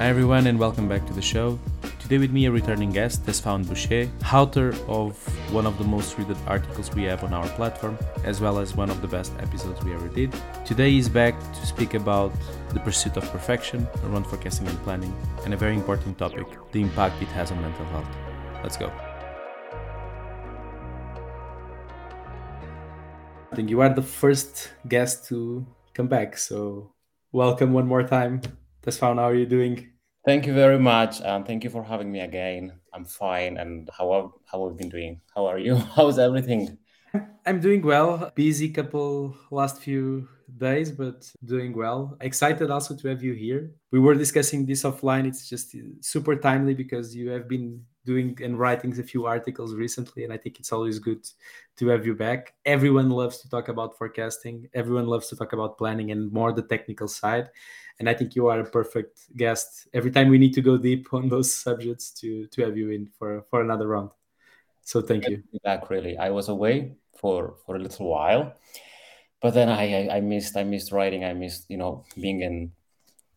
Hi everyone and welcome back to the show. Today with me a returning guest, Tesfahun Boshe, author of one of the most read articles we have on our platform, as well as one of the best episodes we ever did. Today he's back to speak about the pursuit of perfection around forecasting and planning, and a very important topic, the impact it has on mental health. Let's go. I think you are the first guest to come back, so welcome one more time. Tesfahun, how are you doing? Thank you very much. Um, thank you for having me again. I'm fine. And how have, how have you been doing? How are you? How's everything? I'm doing well. Busy couple last few days, but doing well. Excited also to have you here. We were discussing this offline. It's just super timely because you have been doing and writing a few articles recently, and I think it's always good to have you back. Everyone loves to talk about forecasting. Everyone loves to talk about planning and more the technical side. And I think you are a perfect guest. Every time we need to go deep on those subjects to to have you in for for another round. So thank you. Back really. I was away for for a little while, but then I, I I missed I missed writing. I missed you know being in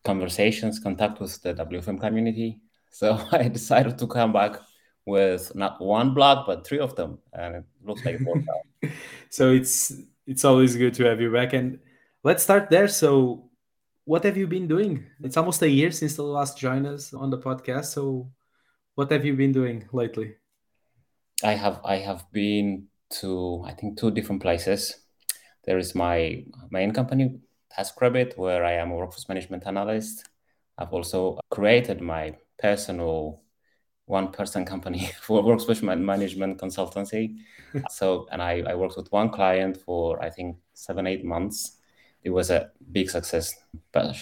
conversations, contact with the WFM community so I decided to come back with not one blog but three of them, and it looks like it so it's it's always good to have you back. And let's start there. So, what have you been doing? It's almost a year since the last join us on the podcast. So, what have you been doing lately? I have I have been to I think two different places. There is my main company, TaskRabbit, where I am a workforce management analyst. I've also created my personal one person company for workforce management consultancy. so, and I, I worked with one client for I think seven, eight months. It was a big success, but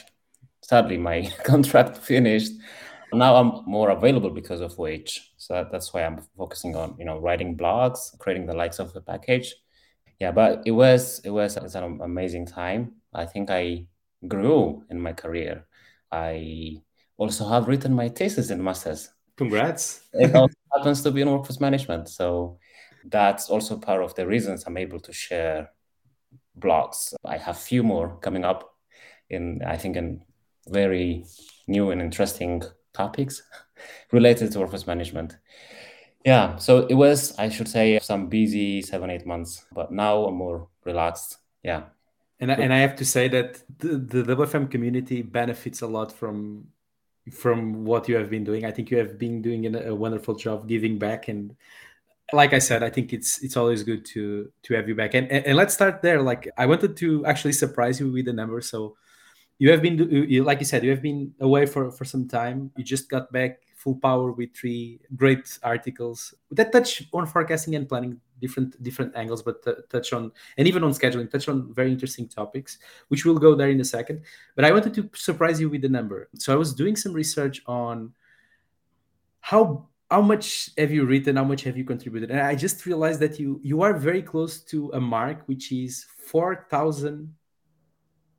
sadly, my contract finished. Now I'm more available because of Wage. So that's why I'm focusing on, you know, writing blogs, creating the likes of the package. Yeah, but it was it was, it was an amazing time. I think I grew in my career. I also have written my thesis in masters. Congrats! it also happens to be in workforce management, so that's also part of the reasons I'm able to share blogs. I have few more coming up in I think in very new and interesting topics related to workforce management. Yeah, so it was I should say some busy seven eight months, but now I'm more relaxed. Yeah. And I, and I have to say that the, the WFM community benefits a lot from from what you have been doing. I think you have been doing a wonderful job giving back and like I said, I think it's it's always good to to have you back. And, and, and let's start there. Like I wanted to actually surprise you with the number. So you have been, you, like you said, you have been away for for some time. You just got back full power with three great articles that touch on forecasting and planning different different angles, but t- touch on and even on scheduling, touch on very interesting topics, which we'll go there in a second. But I wanted to surprise you with the number. So I was doing some research on how how much have you written, how much have you contributed, and I just realized that you you are very close to a mark, which is four thousand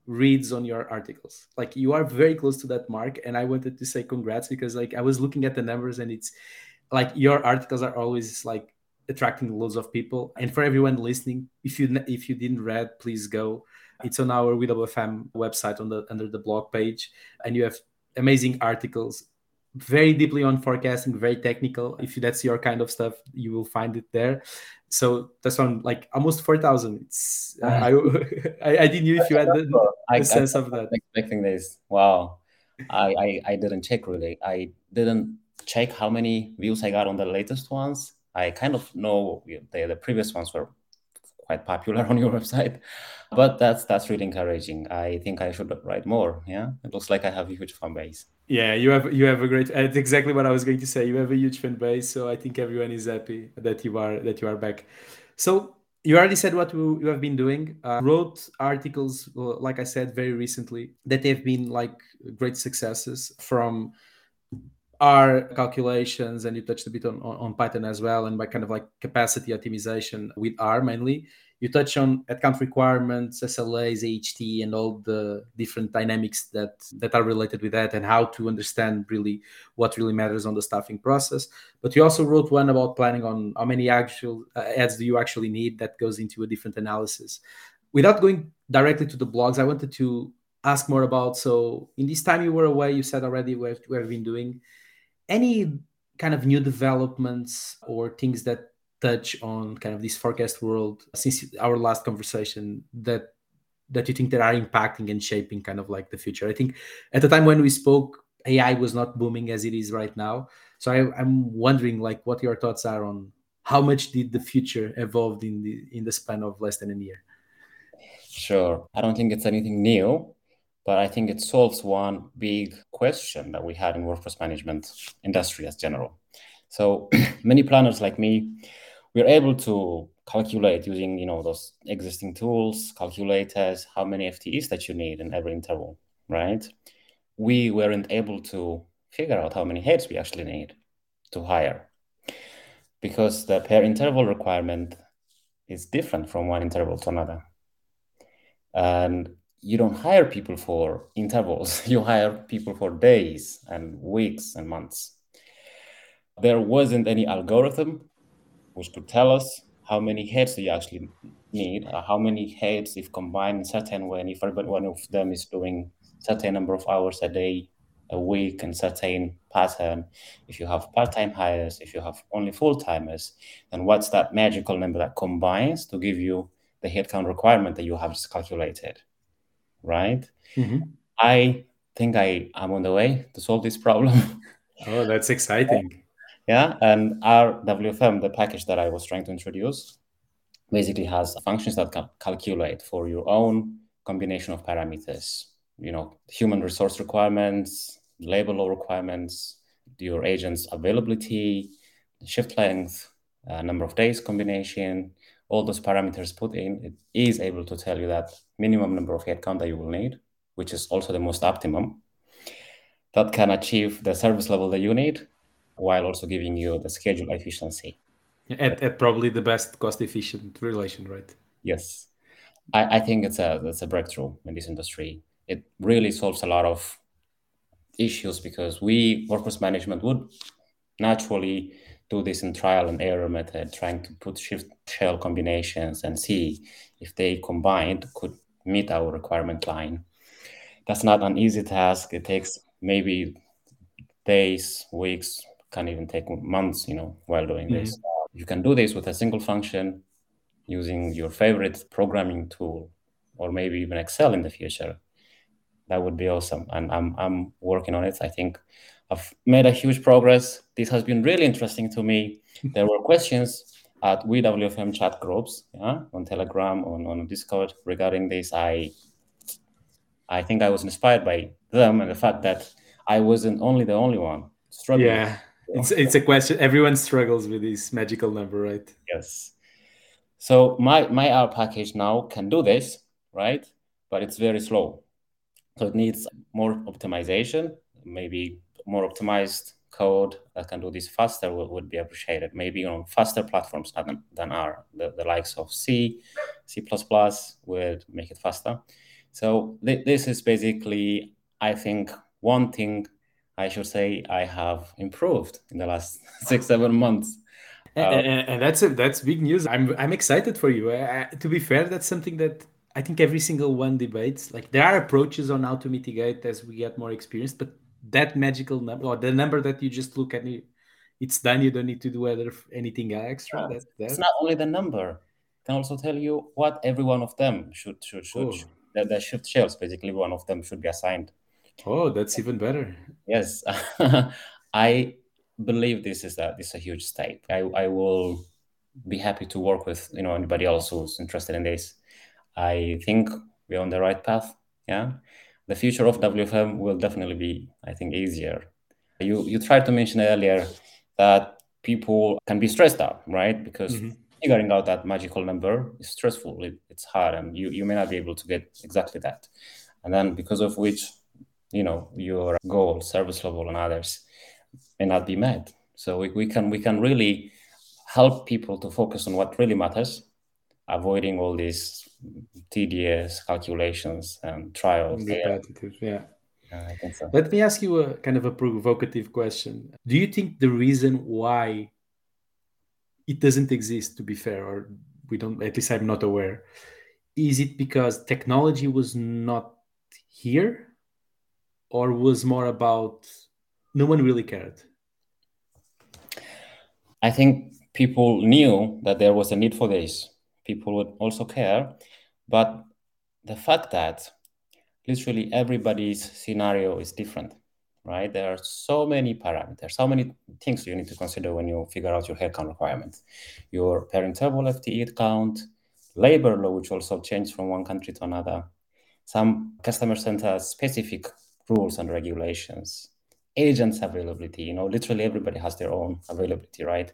reads on your articles like you are very close to that mark and i wanted to say congrats because like i was looking at the numbers and it's like your articles are always like attracting loads of people. And for everyone listening, if you if you didn't read, please go. It's on our WFM website on the under the blog page, and you have amazing articles, very deeply on forecasting, very technical. If that's your kind of stuff, you will find it there. So that's on like almost four thousand. It's uh, I, I, I didn't know if you had the, the I, sense I, of that. Expecting this, wow. I, I I didn't check really. I didn't check how many views I got on the latest ones I kind of know the, the previous ones were quite popular on your website, but that's that's really encouraging. I think I should write more. Yeah, it looks like I have a huge fan base. Yeah, you have you have a great. That's exactly what I was going to say. You have a huge fan base, so I think everyone is happy that you are that you are back. So you already said what you have been doing. Uh, wrote articles, like I said, very recently that have been like great successes from R calculations, and you touched a bit on, on, on, Python as well, and by kind of like capacity optimization with R mainly. You touch on headcount requirements, SLAs, AHT, and all the different dynamics that that are related with that, and how to understand really what really matters on the staffing process. But you also wrote one about planning on how many actual uh, ads do you actually need that goes into a different analysis. Without going directly to the blogs, I wanted to ask more about. So, in this time you were away, you said already what we have been doing. Any kind of new developments or things that touch on kind of this forecast world since our last conversation that that you think that are impacting and shaping kind of like the future? I think at the time when we spoke, AI was not booming as it is right now. So I, I'm wondering like what your thoughts are on how much did the future evolve in the in the span of less than a year? Sure. I don't think it's anything new, but I think it solves one big question that we had in workforce management industry as general. So many planners like me, we're able to calculate using you know those existing tools, calculators, how many FTEs that you need in every interval, right? We weren't able to figure out how many heads we actually need to hire because the per interval requirement is different from one interval to another. And you don't hire people for intervals, you hire people for days and weeks and months. There wasn't any algorithm which could tell us how many heads you actually need, uh, how many heads if combined in certain way, and if one of them is doing certain number of hours a day a week and certain pattern. If you have part-time hires, if you have only full-timers, then what's that magical number that combines to give you the headcount requirement that you have just calculated, right? Mm-hmm. I think I am on the way to solve this problem. oh, that's exciting. yeah, and our WFM, the package that I was trying to introduce, basically has functions that can calculate for your own combination of parameters you know human resource requirements labor law requirements, your agent's availability, shift length, uh, number of days combination, all those parameters put in, it is able to tell you that minimum number of headcount that you will need, which is also the most optimum. That can achieve the service level that you need while also giving you the schedule efficiency. At, at probably the best cost efficient relation, right? Yes. I, I think it's a it's a breakthrough in this industry. It really solves a lot of issues because we workforce management would naturally do this in trial and error method, trying to put shift shell combinations and see if they combined could meet our requirement line. That's not an easy task. It takes maybe days, weeks, can even take months, you know, while doing mm-hmm. this. You can do this with a single function using your favorite programming tool or maybe even Excel in the future that would be awesome. And I'm I'm working on it. I think I've made a huge progress. This has been really interesting to me. There were questions at WeWFM chat groups, yeah, on Telegram, on, on Discord regarding this. I I think I was inspired by them and the fact that I wasn't only the only one struggling. Yeah, it's it's a question. Everyone struggles with this magical number, right? Yes. So my my R package now can do this, right? But it's very slow. So it needs more optimization, maybe more optimized code that can do this faster would, would be appreciated. Maybe on faster platforms than, than R, the, the likes of C, C++ would make it faster. So th- this is basically, I think, one thing I should say I have improved in the last six, seven months. And, uh, and, and that's a, that's big news. I'm I'm excited for you. I, I, to be fair, that's something that I think every single one debates. Like there are approaches on how to mitigate as we get more experience, but that magical number or the number that you just look at it, it's done. You don't need to do other anything extra. That, that. It's not only the number; it can also tell you what every one of them should should should. Oh. should the, the shift shells basically one of them should be assigned. Oh, that's even better. Yes, I believe this is a this is a huge step. I I will be happy to work with you know anybody else who's interested in this I think we're on the right path. Yeah. The future of WFM will definitely be, I think, easier. You you tried to mention earlier that people can be stressed out, right? Because mm-hmm. figuring out that magical number is stressful. It, it's hard, and you you may not be able to get exactly that. And then because of which, you know, your goal, service level, and others may not be met. So we, we can we can really help people to focus on what really matters, avoiding all these tedious calculations and trials. Repetitive, yeah. yeah. So. Let me ask you a kind of a provocative question. Do you think the reason why it doesn't exist, to be fair, or we don't, at least I'm not aware, is it because technology was not here or was more about no one really cared i think people knew that there was a need for this people would also care but the fact that literally everybody's scenario is different right? There are so many parameters, so many things you need to consider when you figure out your headcount requirements. Your parent table FTE count, labor law, which also changed from one country to another, some customer center specific rules and regulations, agents availability, you know, literally everybody has their own availability, right?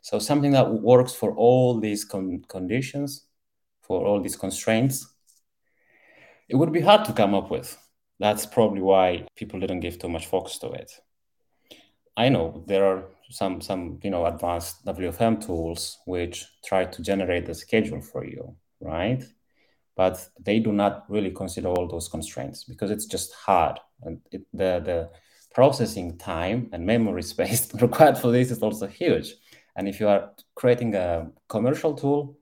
So something that works for all these con- conditions, for all these constraints, it would be hard to come up with that's probably why people didn't give too much focus to it. I know there are some some you know advanced WFM tools which try to generate the schedule for you, right? But they do not really consider all those constraints because it's just hard, and it, the the processing time and memory space required for this is also huge. And if you are creating a commercial tool,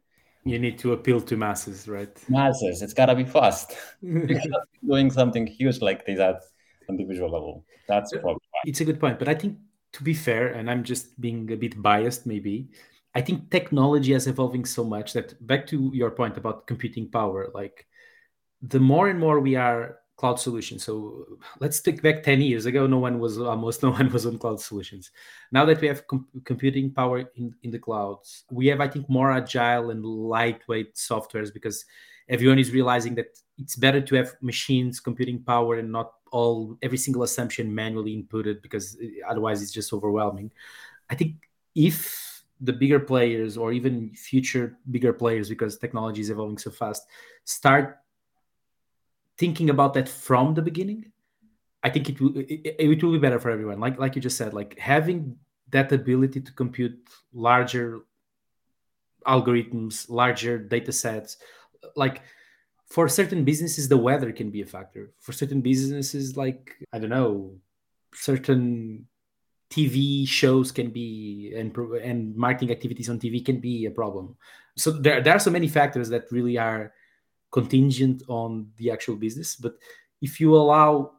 you need to appeal to masses, right? Masses. It's gotta be fast. doing something huge like this at individual level. That's probably why. it's a good point. But I think to be fair, and I'm just being a bit biased, maybe. I think technology is evolving so much that back to your point about computing power, like the more and more we are cloud solutions. So let's take back 10 years ago, no one was almost no one was on cloud solutions. Now that we have com- computing power in, in the clouds, we have, I think, more agile and lightweight softwares because everyone is realizing that it's better to have machines computing power and not all every single assumption manually inputted because eh, otherwise it's just overwhelming. I think if the bigger players or even future bigger players because technology is evolving so fast start thinking about that from the beginning, I think it will it, it will be better for everyone. Like like you just said, like having that ability to compute larger algorithms, larger data sets, like for certain businesses the weather can be a factor for certain businesses like i don't know certain tv shows can be and and marketing activities on tv can be a problem so there, there are so many factors that really are contingent on the actual business. But if you allow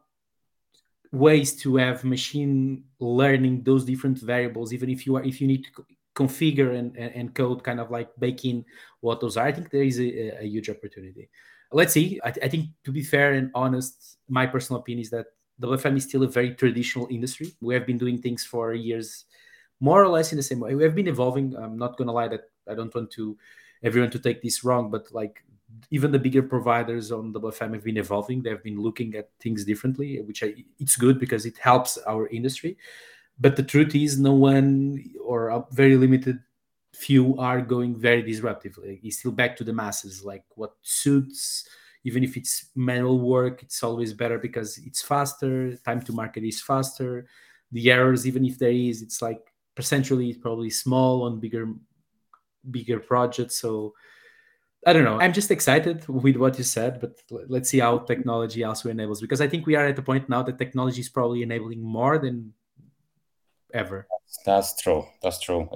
ways to have machine learning those different variables, even if you are if you need to configure and, and, code kind of like bake in what those are, I think there is a, a huge opportunity. Let's see. I, I, think to be fair and honest, my personal opinion is that WFM is still a very traditional industry. We have been doing things for years, more or less in the same way. We have been evolving. I'm not gonna lie that I don't want to everyone to take this wrong, but like even the bigger providers on WFM have been evolving. They've been looking at things differently, which I, it's good because it helps our industry. But the truth is, no one or a very limited few are going very disruptively. It's still back to the masses, like what suits. Even if it's manual work, it's always better because it's faster. Time to market is faster. The errors, even if there is, it's like percentually it's probably small on bigger bigger projects. So I don't know. I'm just excited with what you said, but let's see how technology also enables because I think we are at the point now that technology is probably enabling more than ever. That's true. That's true.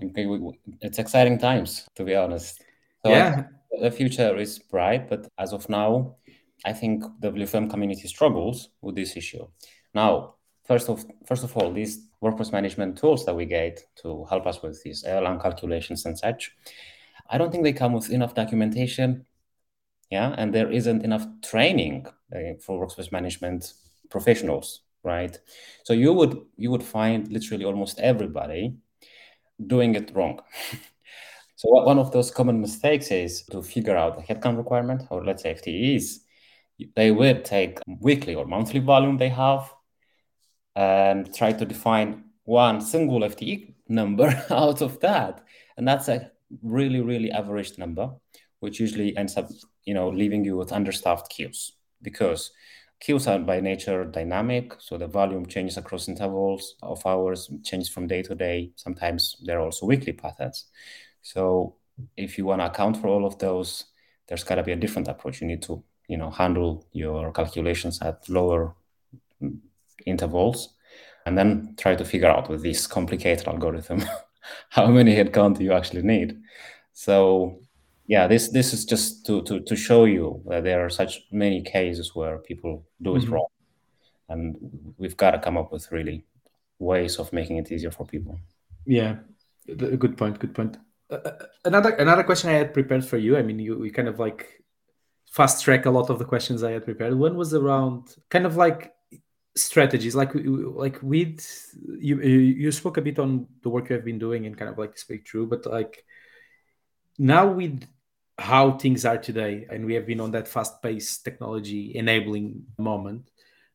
It's exciting times, to be honest. So yeah. The future is bright, but as of now, I think the WFM community struggles with this issue. Now, first of first of all, these workforce management tools that we get to help us with these Erlang calculations and such, I don't think they come with enough documentation. Yeah, and there isn't enough training uh, for workforce management professionals, right? So you would you would find literally almost everybody doing it wrong. so one of those common mistakes is to figure out the headcount requirement, or let's say FTEs. They would take weekly or monthly volume they have and try to define one single FTE number out of that. And that's a really, really average number, which usually ends up, you know, leaving you with understaffed queues because queues are by nature dynamic. So the volume changes across intervals of hours, changes from day to day. Sometimes there are also weekly patterns. So if you want to account for all of those, there's got to be a different approach. You need to, you know, handle your calculations at lower mm, intervals and then try to figure out with this complicated algorithm how many headcount do you actually need? So yeah, this this is just to to to show you that there are such many cases where people do it mm-hmm. wrong, and we've got to come up with really ways of making it easier for people. Yeah, good point. Good point. Uh, uh, another another question I had prepared for you. I mean, you, you kind of like fast track a lot of the questions I had prepared. One was around kind of like strategies, like like with you you spoke a bit on the work you have been doing and kind of like speak through, but like now with how things are today, and we have been on that fast-paced technology enabling moment.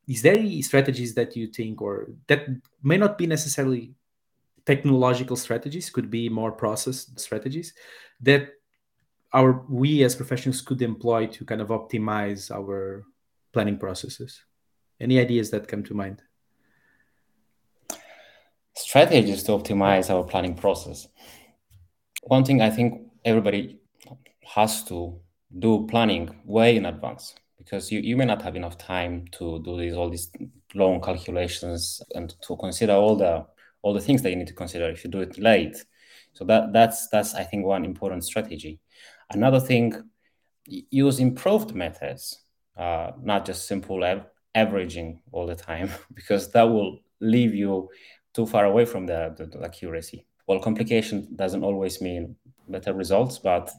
Is there any strategies that you think, or that may not be necessarily technological strategies, could be more process strategies that our we as professionals could employ to kind of optimize our planning processes? Any ideas that come to mind? Strategies to optimize our planning process. One thing I think everybody has to do planning way in advance because you, you may not have enough time to do these all these long calculations and to consider all the all the things that you need to consider if you do it late. So that that's that's I think one important strategy. Another thing, use improved methods, uh, not just simple averaging all the time, because that will leave you too far away from the, the, the accuracy. Well, complication doesn't always mean better results, but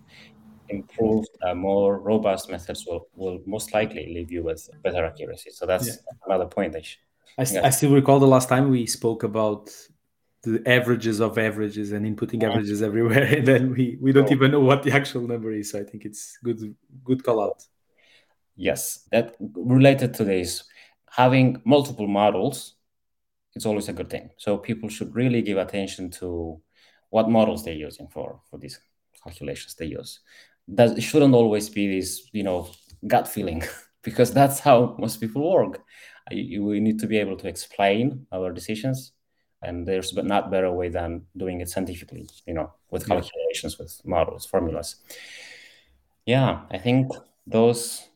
improved, uh, more robust methods will, will most likely leave you with better accuracy. So that's yeah. another point. I, sh- I, I, still recall the last time we spoke about the averages of averages and inputting averages everywhere, and then we, we don't oh. even know what the actual number is. So I think it's good good call out. Yes, that related to this, having multiple models, it's always a good thing. So people should really give attention to what models they're using for for these calculations they use. That shouldn't always be this, you know, gut feeling, because that's how most people work. We need to be able to explain our decisions and there's not better way than doing it scientifically you know with calculations with models formulas yeah i think those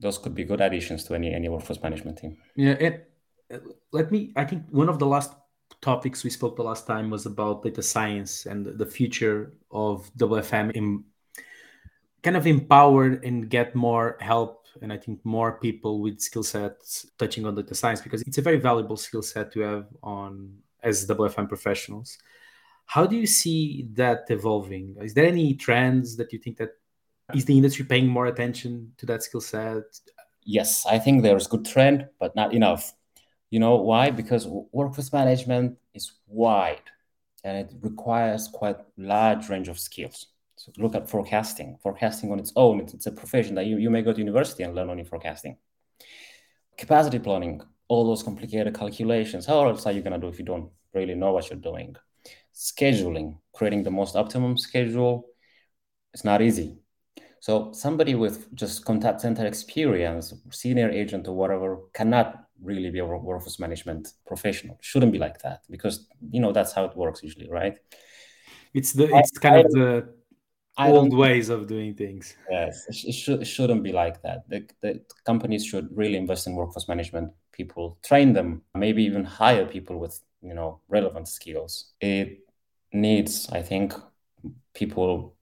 those could be good additions to any any workforce management team yeah it, uh, let me i think one of the last topics we spoke the last time was about data science and the future of wfm in kind of empowered and get more help and i think more people with skill sets touching on data science because it's a very valuable skill set to have on as WFM professionals. How do you see that evolving? Is there any trends that you think that is the industry paying more attention to that skill set? Yes, I think there's good trend, but not enough. You know why? Because workforce management is wide and it requires quite large range of skills. So look at forecasting. Forecasting on its own, it's, it's a profession that you, you may go to university and learn only forecasting. Capacity planning, all those complicated calculations. How else are you going to do if you don't really know what you're doing? Scheduling, creating the most optimum schedule, it's not easy. So somebody with just contact center experience, senior agent or whatever, cannot really be a workforce management professional. Shouldn't be like that because you know that's how it works usually, right? It's the it's kind I, of the I old ways of doing things. Yes, it, should, it shouldn't be like that. The, the companies should really invest in workforce management people, train them, maybe even hire people with you know relevant skills. It needs, I think, people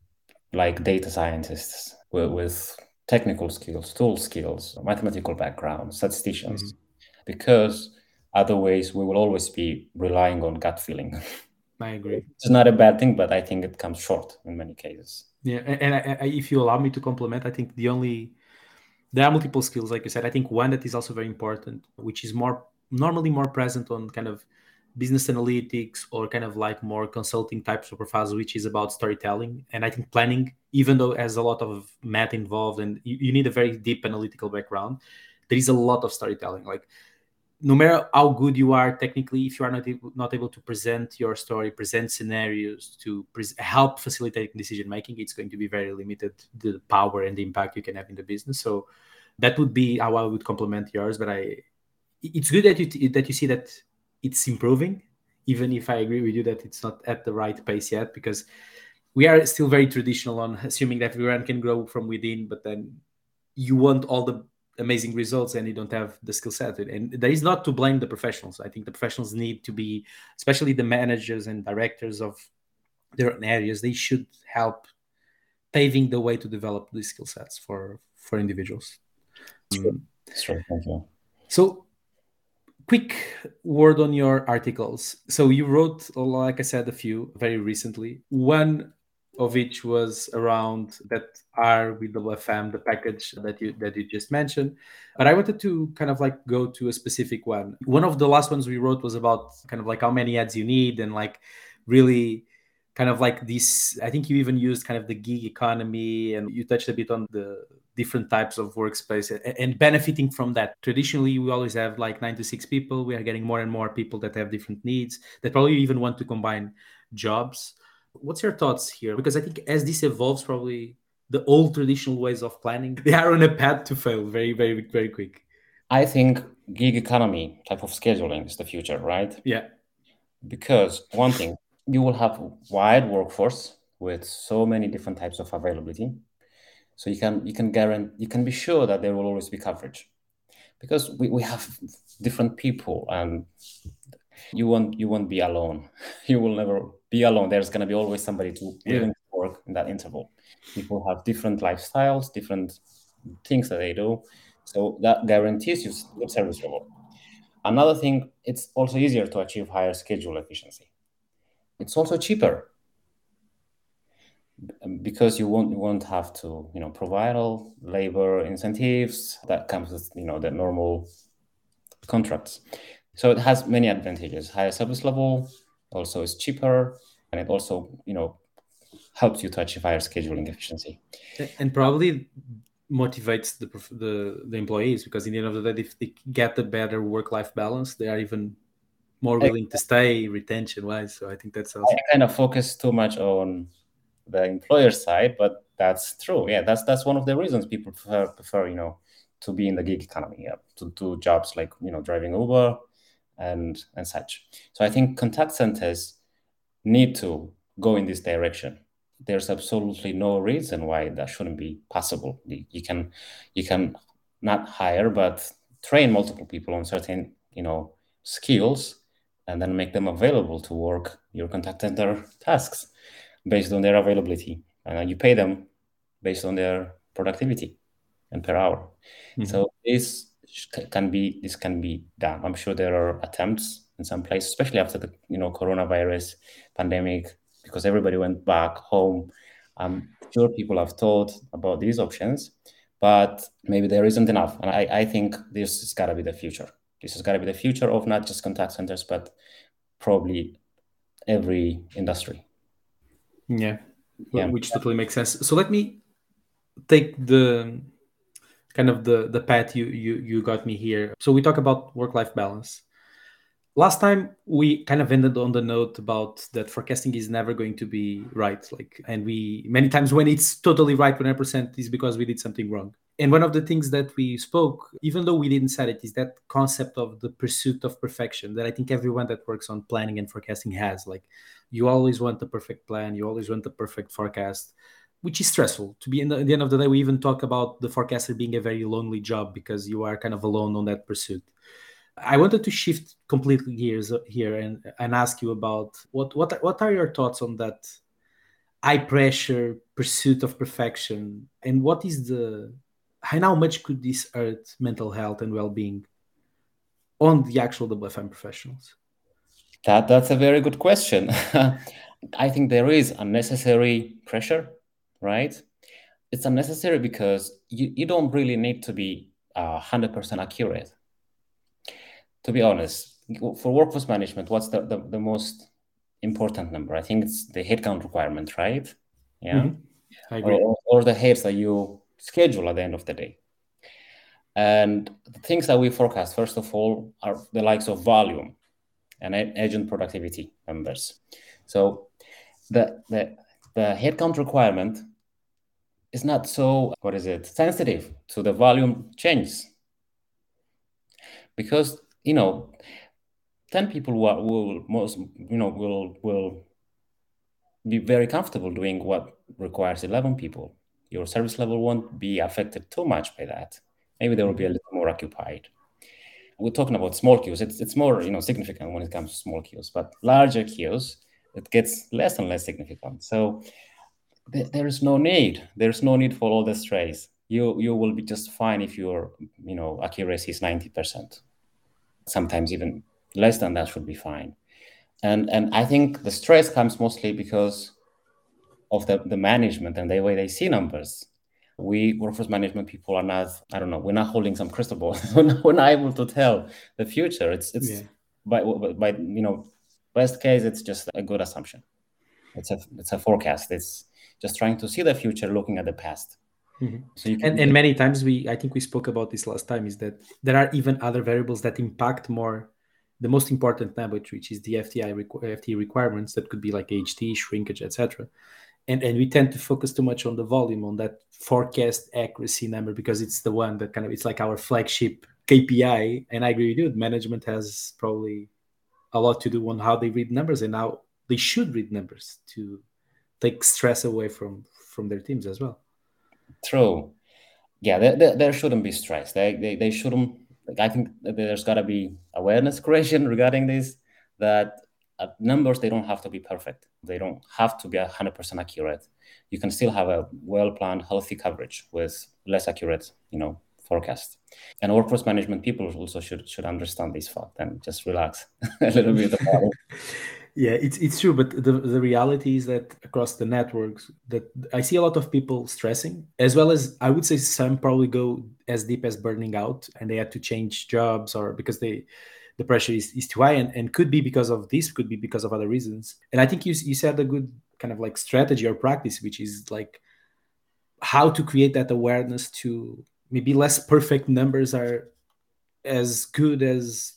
like data scientists with, with technical skills, tool skills, mathematical background, statisticians, mm-hmm. because otherwise we will always be relying on gut feeling. I agree. It's not a bad thing, but I think it comes short in many cases. Yeah, and, I, I, if you allow me to complement, I think the only there are multiple skills, like you said. I think one that is also very important, which is more normally more present on kind of business analytics or kind of like more consulting types of profiles, which is about storytelling. And I think planning, even though has a lot of math involved and you, you need a very deep analytical background, there is a lot of storytelling. Like no matter how good you are technically, if you are not able, not able to present your story, present scenarios to help facilitate decision making, it's going to be very limited the power and the impact you can have in the business. So that would be how I would complement yours. But I, it's good that you that you see that it's improving, even if I agree with you that it's not at the right pace yet, because we are still very traditional on assuming that everyone can grow from within, but then you want all the amazing results and you don't have the skill set and that is not to blame the professionals i think the professionals need to be especially the managers and directors of their own areas they should help paving the way to develop these skill sets for for individuals. Sure. Mm. Sure. Thank you. So quick word on your articles. So you wrote, like I said, a few very recently. One of which was around that R with the FM, the package that you that you just mentioned. But I wanted to kind of like go to a specific one. One of the last ones we wrote was about kind of like how many ads you need and like really kind of like this i think you even used kind of the gig economy and you touched a bit on the different types of workspace and benefiting from that. Traditionally we always have like nine to six people. We are getting more and more people that have different needs that probably even want to combine jobs. What's your thoughts here? Because i think as this evolves probably the old traditional ways of planning they are on a path to fail very very very quick. I think gig economy type of scheduling is the future right? Yeah. Because one thing you will have wide workforce with so many different types of availability. So you can you can guarantee you can be sure that there will always be coverage because we, we have different people and you won't you won't be alone. You will never be alone. There's gonna be always somebody to yeah. work in that interval. People have different lifestyles, different things that they do. So that guarantees you good service level. Another thing, it's also easier to achieve higher schedule efficiency it's also cheaper Um, because you won't you won't have to you know provide all labor incentives that comes with you know the normal contracts. So it has many advantages. Higher service level also is cheaper and it also you know helps you to achieve higher scheduling efficiency. And probably motivates the the, the employees because in the end of the day if they get a better work life balance they are even more willing to stay retention wise. So I think that's also I kind of focus too much on the employer side, but that's true. Yeah, that's that's one of the reasons people prefer prefer you know to be in the gig economy, yeah, to do jobs like you know driving Uber and and such. So I think contact centers need to go in this direction. There's absolutely no reason why that shouldn't be possible. You can you can not hire but train multiple people on certain you know skills and then make them available to work your contact center tasks based on their availability. And you pay them based on their productivity and per hour. Mm-hmm. So this can be this can be done. I'm sure there are attempts in some places, especially after the you know coronavirus pandemic, because everybody went back home. I'm sure people have thought about these options, but maybe there isn't enough. And I, I think this has got to be the future. This has got to be the future of not just contact centers, but probably every industry. Yeah, yeah. which totally makes sense. So let me take the kind of the the path you you you got me here. So we talk about work life balance. Last time we kind of ended on the note about that forecasting is never going to be right. Like, and we many times when it's totally right 100% is because we did something wrong and one of the things that we spoke even though we didn't say it is that concept of the pursuit of perfection that i think everyone that works on planning and forecasting has like you always want the perfect plan. You always want the perfect forecast which is stressful. To be in the, the end of the day we even talk about the forecaster being a very lonely job because you are kind of alone on that pursuit. I wanted to shift completely gears here and, and ask you about what what what are your thoughts on that high pressure pursuit of perfection? And what is the how much could this hurt mental health and well-being on the actual WFM professionals? That that's a very good question. I think there is unnecessary pressure, right? It's unnecessary because you, you don't really need to be uh, 100% accurate. To be honest, for workforce management, what's the, the, the most important number? I think it's the headcount requirement, right? Yeah. Mm-hmm. I agree. Or, or the heads that you schedule at the end of the day. And the things that we forecast, first of all, are the likes of volume and agent productivity numbers. So the, the, the headcount requirement is not so, what is it, sensitive to the volume changes. Because, you know, 10 people will, will most, you know, will, will be very comfortable doing what requires 11 people your service level won't be affected too much by that. Maybe they will be a little more occupied. We're talking about small queues. It's, it's more you know significant when it comes to small queues, but larger queues, it gets less and less significant. So there is no need. There's no need for all the stress. You you will be just fine if your you know accuracy is ninety percent. Sometimes even less than that should be fine. And and I think the stress comes mostly because of the, the management and the way they see numbers. We workforce management people are not, I don't know, we're not holding some crystal ball. we're not able to tell the future. It's it's yeah. by by you know, best case, it's just a good assumption. It's a it's a forecast. It's just trying to see the future, looking at the past. Mm-hmm. So you can, and, and many times we, I think we spoke about this last time, is that there are even other variables that impact more the most important number, which is the FTI FTE requirements. That could be like HT, shrinkage, etc. And and we tend to focus too much on the volume, on that forecast accuracy number, because it's the one that kind of it's like our flagship KPI. And I agree with you. Management has probably a lot to do on how they read numbers and how they should read numbers to take stress away from from their teams as well. True. Yeah, there, there, there shouldn't be stress. They, they, they shouldn't. Like, I think there's got to be awareness creation regarding this. That uh, numbers they don't have to be perfect. They don't have to be 100% accurate. You can still have a well planned, healthy coverage with less accurate, you know, forecast. And workforce management people also should should understand this fact and just relax a little bit about yeah it's it's true but the, the reality is that across the networks that i see a lot of people stressing as well as i would say some probably go as deep as burning out and they had to change jobs or because they the pressure is, is too high and, and could be because of this could be because of other reasons and i think you, you said a good kind of like strategy or practice which is like how to create that awareness to maybe less perfect numbers are as good as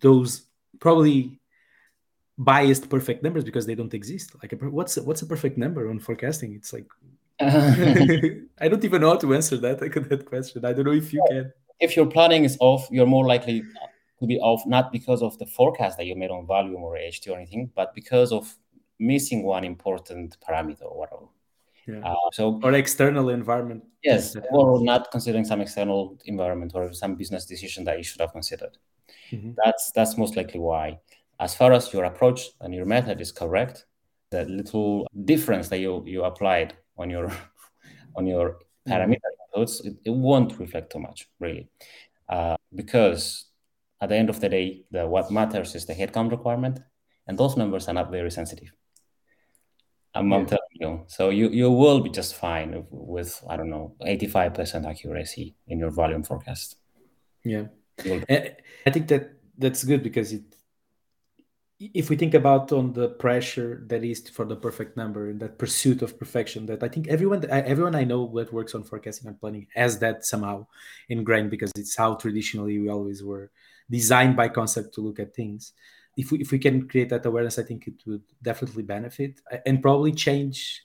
those probably biased perfect numbers because they don't exist. Like, a, what's a, what's a perfect number on forecasting? It's like uh. I don't even know how to answer that. that question. I don't know if you can. If your planning is off, you're more likely to be off not because of the forecast that you made on volume or HT or anything, but because of missing one important parameter or whatever. Yeah. Uh, so or external environment. Yes, or not considering some external environment or some business decision that you should have considered. Mm-hmm. That's that's most likely why as far as your approach and your method is correct, the little difference that you, you applied on your on your mm-hmm. parameter inputs, it, it won't reflect too much, really. Uh, because at the end of the day, the what matters is the headcount requirement, and those numbers are not very sensitive. I'm, yeah. I'm telling you. So you, you will be just fine with, I don't know, 85% accuracy in your volume forecast. Yeah. I think that that's good because it if we think about on the pressure that is for the perfect number and that pursuit of perfection that i think everyone everyone i know that works on forecasting and planning has that somehow ingrained because it's how traditionally we always were designed by concept to look at things if we, if we can create that awareness i think it would definitely benefit uh, and probably change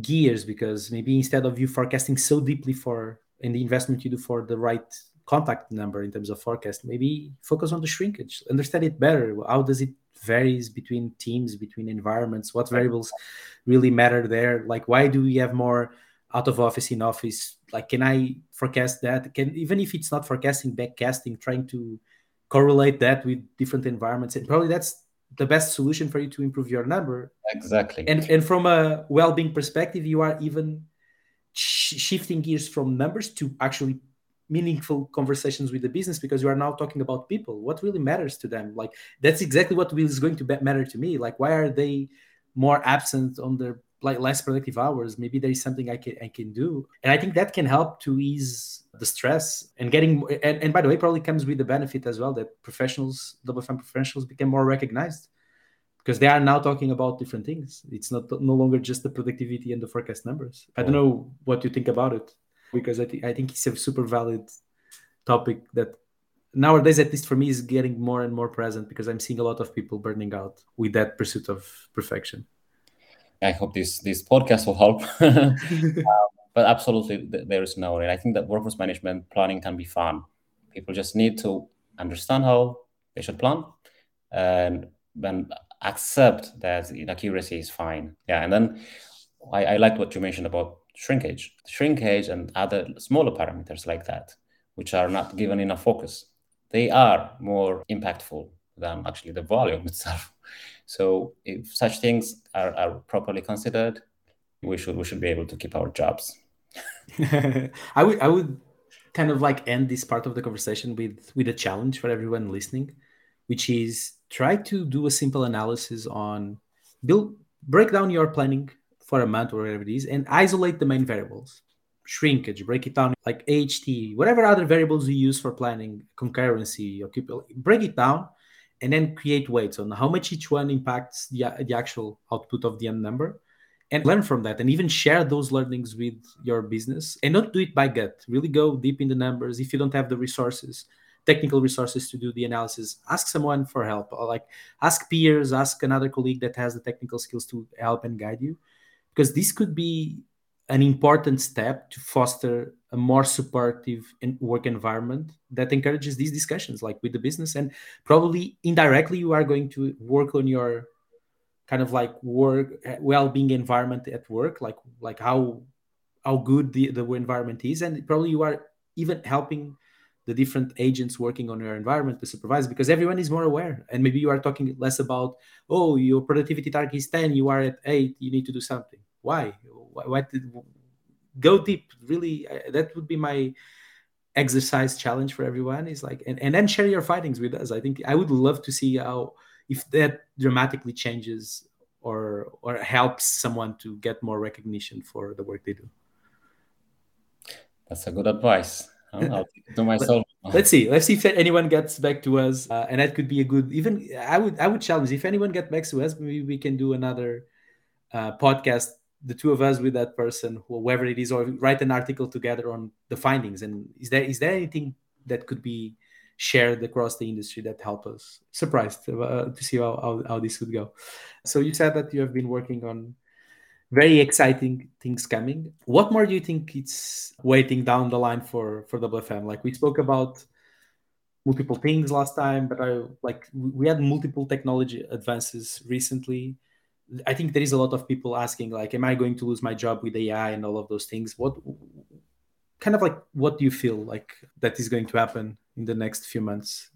gears because maybe instead of you forecasting so deeply for in the investment you do for the right contact number in terms of forecast maybe focus on the shrinkage understand it better how does it varies between teams, between environments? What variables really matter there? Like, why do we have more out of office in office? Like, can I forecast that? Can even if it's not forecasting, backcasting, trying to correlate that with different environments, and probably that's the best solution for you to improve your number. Exactly. And and from a well-being perspective, you are even sh- shifting gears from numbers to actually meaningful conversations with the business because you are now talking about people what really matters to them like that's exactly what is going to matter to me like why are they more absent on their like less productive hours maybe there is something i can i can do. And i think that can help to ease the stress and getting and, and by the way probably comes with the benefit as well that professionals WFM professionals become more recognized because they are now talking about different things. It's not no longer just the productivity and the forecast numbers. I don't oh. know what you think about it because I, th- I think it's a super valid topic that nowadays at least for me is getting more and more present because i'm seeing a lot of people burning out with that pursuit of perfection i hope this this podcast will help um, but absolutely there is no way i think that workforce management planning can be fun people just need to understand how they should plan and then accept that inaccuracy is fine yeah and then I, I liked what you mentioned about shrinkage, shrinkage and other smaller parameters like that, which are not given enough focus. They are more impactful than actually the volume itself. So if such things are, are properly considered, we should we should be able to keep our jobs. I would I would kind of like end this part of the conversation with with a challenge for everyone listening, which is try to do a simple analysis on build break down your planning for a month or whatever it is and isolate the main variables shrinkage break it down like HT, whatever other variables you use for planning concurrency break it down and then create weights on how much each one impacts the, the actual output of the end number and learn from that and even share those learnings with your business and not do it by gut. Really go deep in the numbers. If you don't have the resources technical resources to do the analysis ask someone for help. Or like ask peers ask another colleague that has the technical skills to help and guide you because this could be an important step to foster a more supportive work environment that encourages these discussions like with the business. And probably indirectly you are going to work on your kind of like work eh, well-being environment at work like like how how good the, the environment is. And probably you are even helping the different agents working on your environment the supervisor because everyone is more aware. And maybe you are talking less about oh your productivity target is 10 you are at 8 you need to do something. Why? What go deep really uh, that would be my exercise challenge for everyone is like and, and then share your findings with us i think i would love to see how if that dramatically changes or or helps someone to get more recognition for the work they do that's a good advice I'll to myself. let's see. Let's see if anyone gets back to us, uh, and that could be a good. Even I would I would challenge if anyone get back to us, maybe we can do another uh, podcast, the two of us with that person, whoever it is, or write an article together on the findings. And is there is there anything that could be shared across the industry that help us? Surprised uh, to see how, how how this would go. So you said that you have been working on very exciting things coming. What more do you think it's waiting down the line for for WFM? Like we spoke about multiple things last time, but I like we had multiple technology advances recently. I think there is a lot of people asking like, am I going to lose my job with AI and all of those things? What kind of like what do you feel like that is going to happen in the next few months,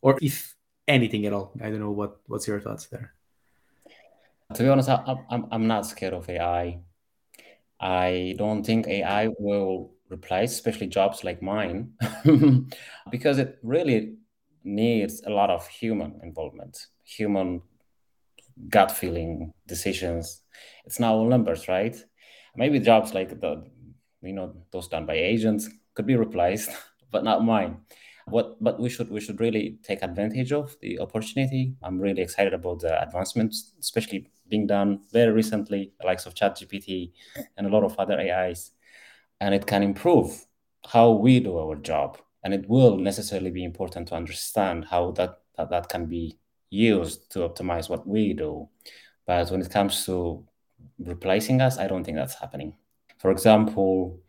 or if anything at all? I don't know what what's your thoughts there. To be honest, I, I'm, I'm not scared of AI. I don't think AI will replace, especially jobs like mine, because it really needs a lot of human involvement, human gut feeling decisions. It's now all numbers, right? Maybe jobs like the, you know, those done by agents could be replaced, but not mine what but we should we should really take advantage of the opportunity i'm really excited about the advancements especially being done very recently likes of ChatGPT and a lot of other ais and it can improve how we do our job and it will necessarily be important to understand how that that, that can be used to optimize what we do but when it comes to replacing us i don't think that's happening for example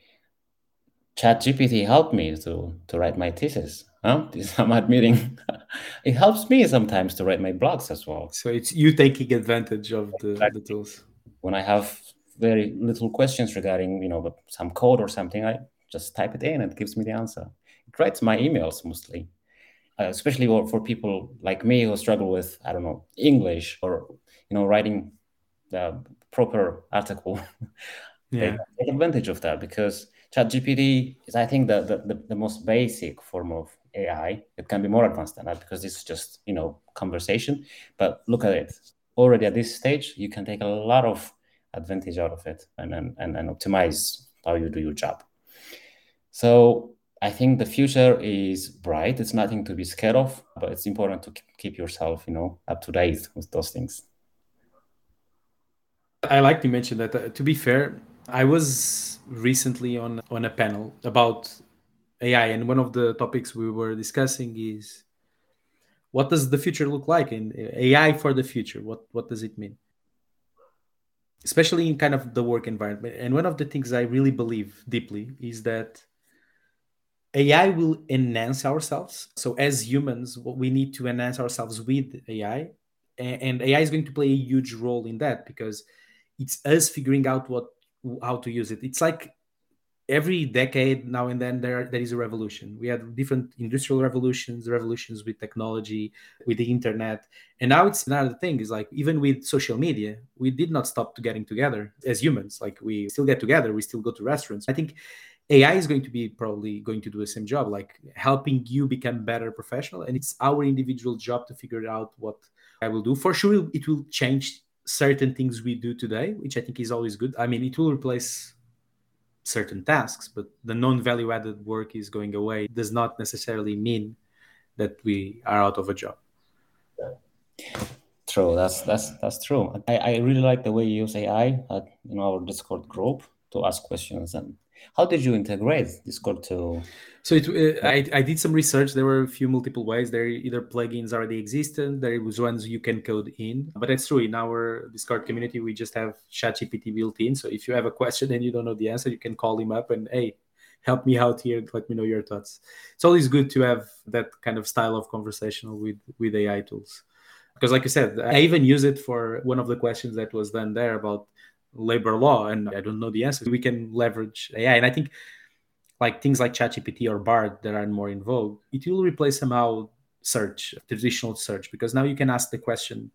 ChatGPT helped me to to write my thesis Huh? I'm admitting it helps me sometimes to write my blogs as well. So it's you taking advantage of the, exactly. the tools. When I have very little questions regarding, you know, some code or something, I just type it in and it gives me the answer. It writes my emails mostly, uh, especially for, for people like me who struggle with, I don't know, English or, you know, writing the proper article. Yeah. take advantage of that because ChatGPT is, I think, the, the, the most basic form of AI. It can be more advanced than that because this is just you know conversation. But look at it. Already at this stage, you can take a lot of advantage out of it and and, and, and optimize how you do your job. So I think the future is bright. It's nothing to be scared of, but it's important to keep yourself, you know, up to date with those things. I like to mention that. Uh, to be fair, I was recently on on a panel about AI, and one of the topics we were discussing is what does the future look like in AI for the future? What what does it mean? Especially in kind of the work environment. And one of the things I really believe deeply is that AI will enhance ourselves. So as humans, we need to enhance ourselves with AI, and AI is going to play a huge role in that because it's us figuring out what how to use it. It's like every decade now and then there there is a revolution we had different industrial revolutions revolutions with technology with the internet and now it's another thing is like even with social media we did not stop to getting together as humans like we still get together we still go to restaurants i think ai is going to be probably going to do the same job like helping you become better professional and it's our individual job to figure out what i will do for sure it will change certain things we do today which i think is always good i mean it will replace certain tasks, but the non-value added work is going away does not necessarily mean that we are out of a job. True, that's that's that's true. I, I really like the way you use AI at our Discord group to ask questions and how did you integrate Discord to? So it, uh, I, I did some research. There were a few multiple ways. There either plugins already existed. There was ones you can code in. But it's true. In our Discord community, we just have ChatGPT built in. So if you have a question and you don't know the answer, you can call him up and hey, help me out here. Let me know your thoughts. It's always good to have that kind of style of conversational with with AI tools. Because like I said, I even use it for one of the questions that was done there about labor law and I don't know the answer, we can leverage AI. And I think like things like ChatGPT or Bard that are more in vogue, it will replace somehow search, traditional search, because now you can ask the question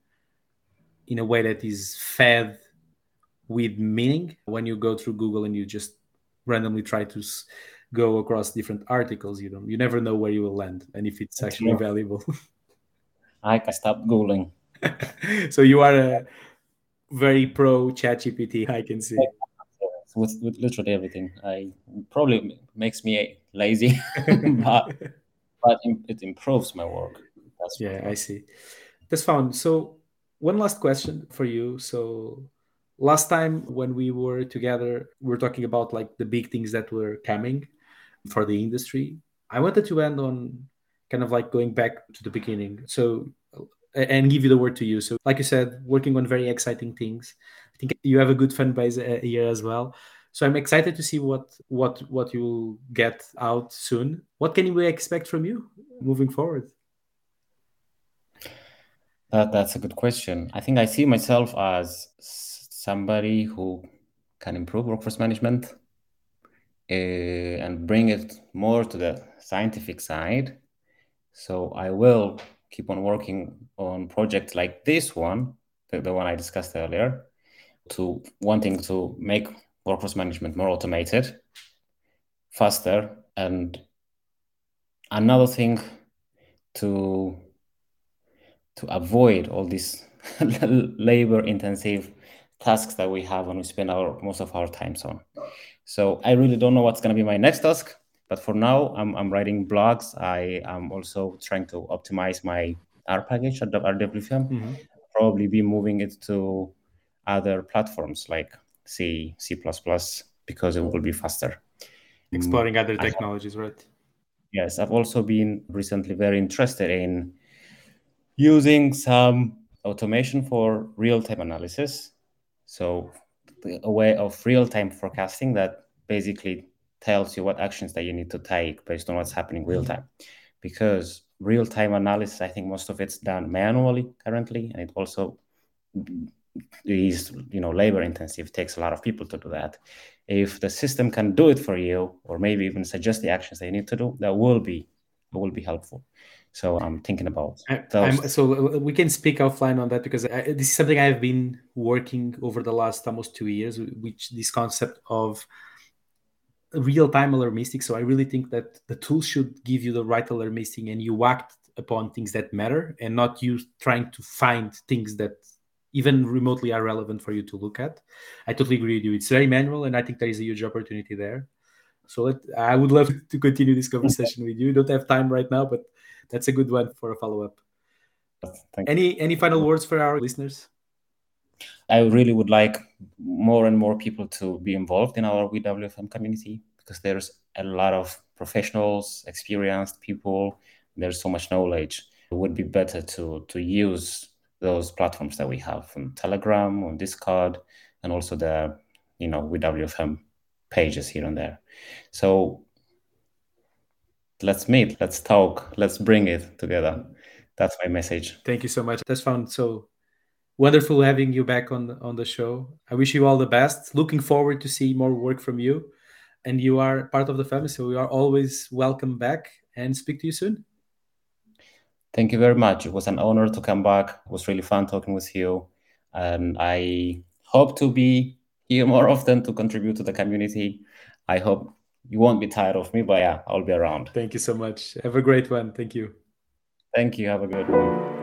in a way that is fed with meaning. When you go through Google and you just randomly try to go across different articles, you don't, you never know where you will land and if it's actually valuable. I can stop googling. so you are a very pro ChatGPT. I can see with, with literally everything. I probably makes me lazy, but but it improves my work. That's yeah, I see. That's found. So one last question for you. So last time when we were together, we were talking about like the big things that were coming for the industry. I wanted to end on kind of like going back to the beginning. So and give you the word to you. So, like you said, working on very exciting things. I think you have a good fan base uh, here as well. So I'm excited to see what what what you will get out soon. What can we expect from you moving forward? That, that's a good question. I think I see myself as somebody who can improve workforce management uh, and bring it more to the scientific side. So I will keep on working on projects like this one, the, the one I discussed earlier, to wanting to make workforce management more automated, faster, and another thing to to avoid all these labor intensive tasks that we have when we spend our most of our times on. So I really don't know what's going to be my next task, but for now, I'm, I'm writing blogs. I am also trying to optimize my R package at RWFM. Mm-hmm. Probably be moving it to other platforms like C, C++, because it will be faster. Exploring other technologies, right? Yes, I've also been recently very interested in using some automation for real-time analysis. So a way of real-time forecasting that basically tells you what actions that you need to take based on what's happening real time. Because real time analysis, I think most of it's done manually currently, and it also is you know labor intensive. Takes a lot of people to do that. If the system can do it for you or maybe even suggest the actions they need to do that will be will be helpful. So i'm thinking about so uh, we can speak offline on that because I, this is something i've been working over the last almost two years which this concept of real-time alarmistic so i really think that the tool should give you the right alarmistic and you act upon things that matter and not you trying to find things that even remotely are relevant for you to look at. I totally agree with you. It's very manual and i think there is a huge opportunity there. So let, i would love to continue this conversation with you. Don't have time right now but that's a good one for a follow-up. Any any final words for our listeners I really would like more and more people to be involved in our WFM community because there's a lot of professionals, experienced people. There's so much knowledge. It would be better to to use those platforms that we have on Telegram, on Discord, and also the you know WFM pages here and there. So let's meet, let's talk, let's bring it together. That's my message. Thank you so much. That's found so wonderful having you back on on the show. I wish you all the best. Looking forward to see more work from you. and you are part of the family, so you are always welcome back. And speak to you soon. Thank you very much. It was an honor to come back. It was really fun talking with you, and I hope to be here more often to contribute to the community. I hope you won't be tired of me, but yeah, I'll be around. Thank you so much. Have a great one. Thank you. Thank you. Have a good one.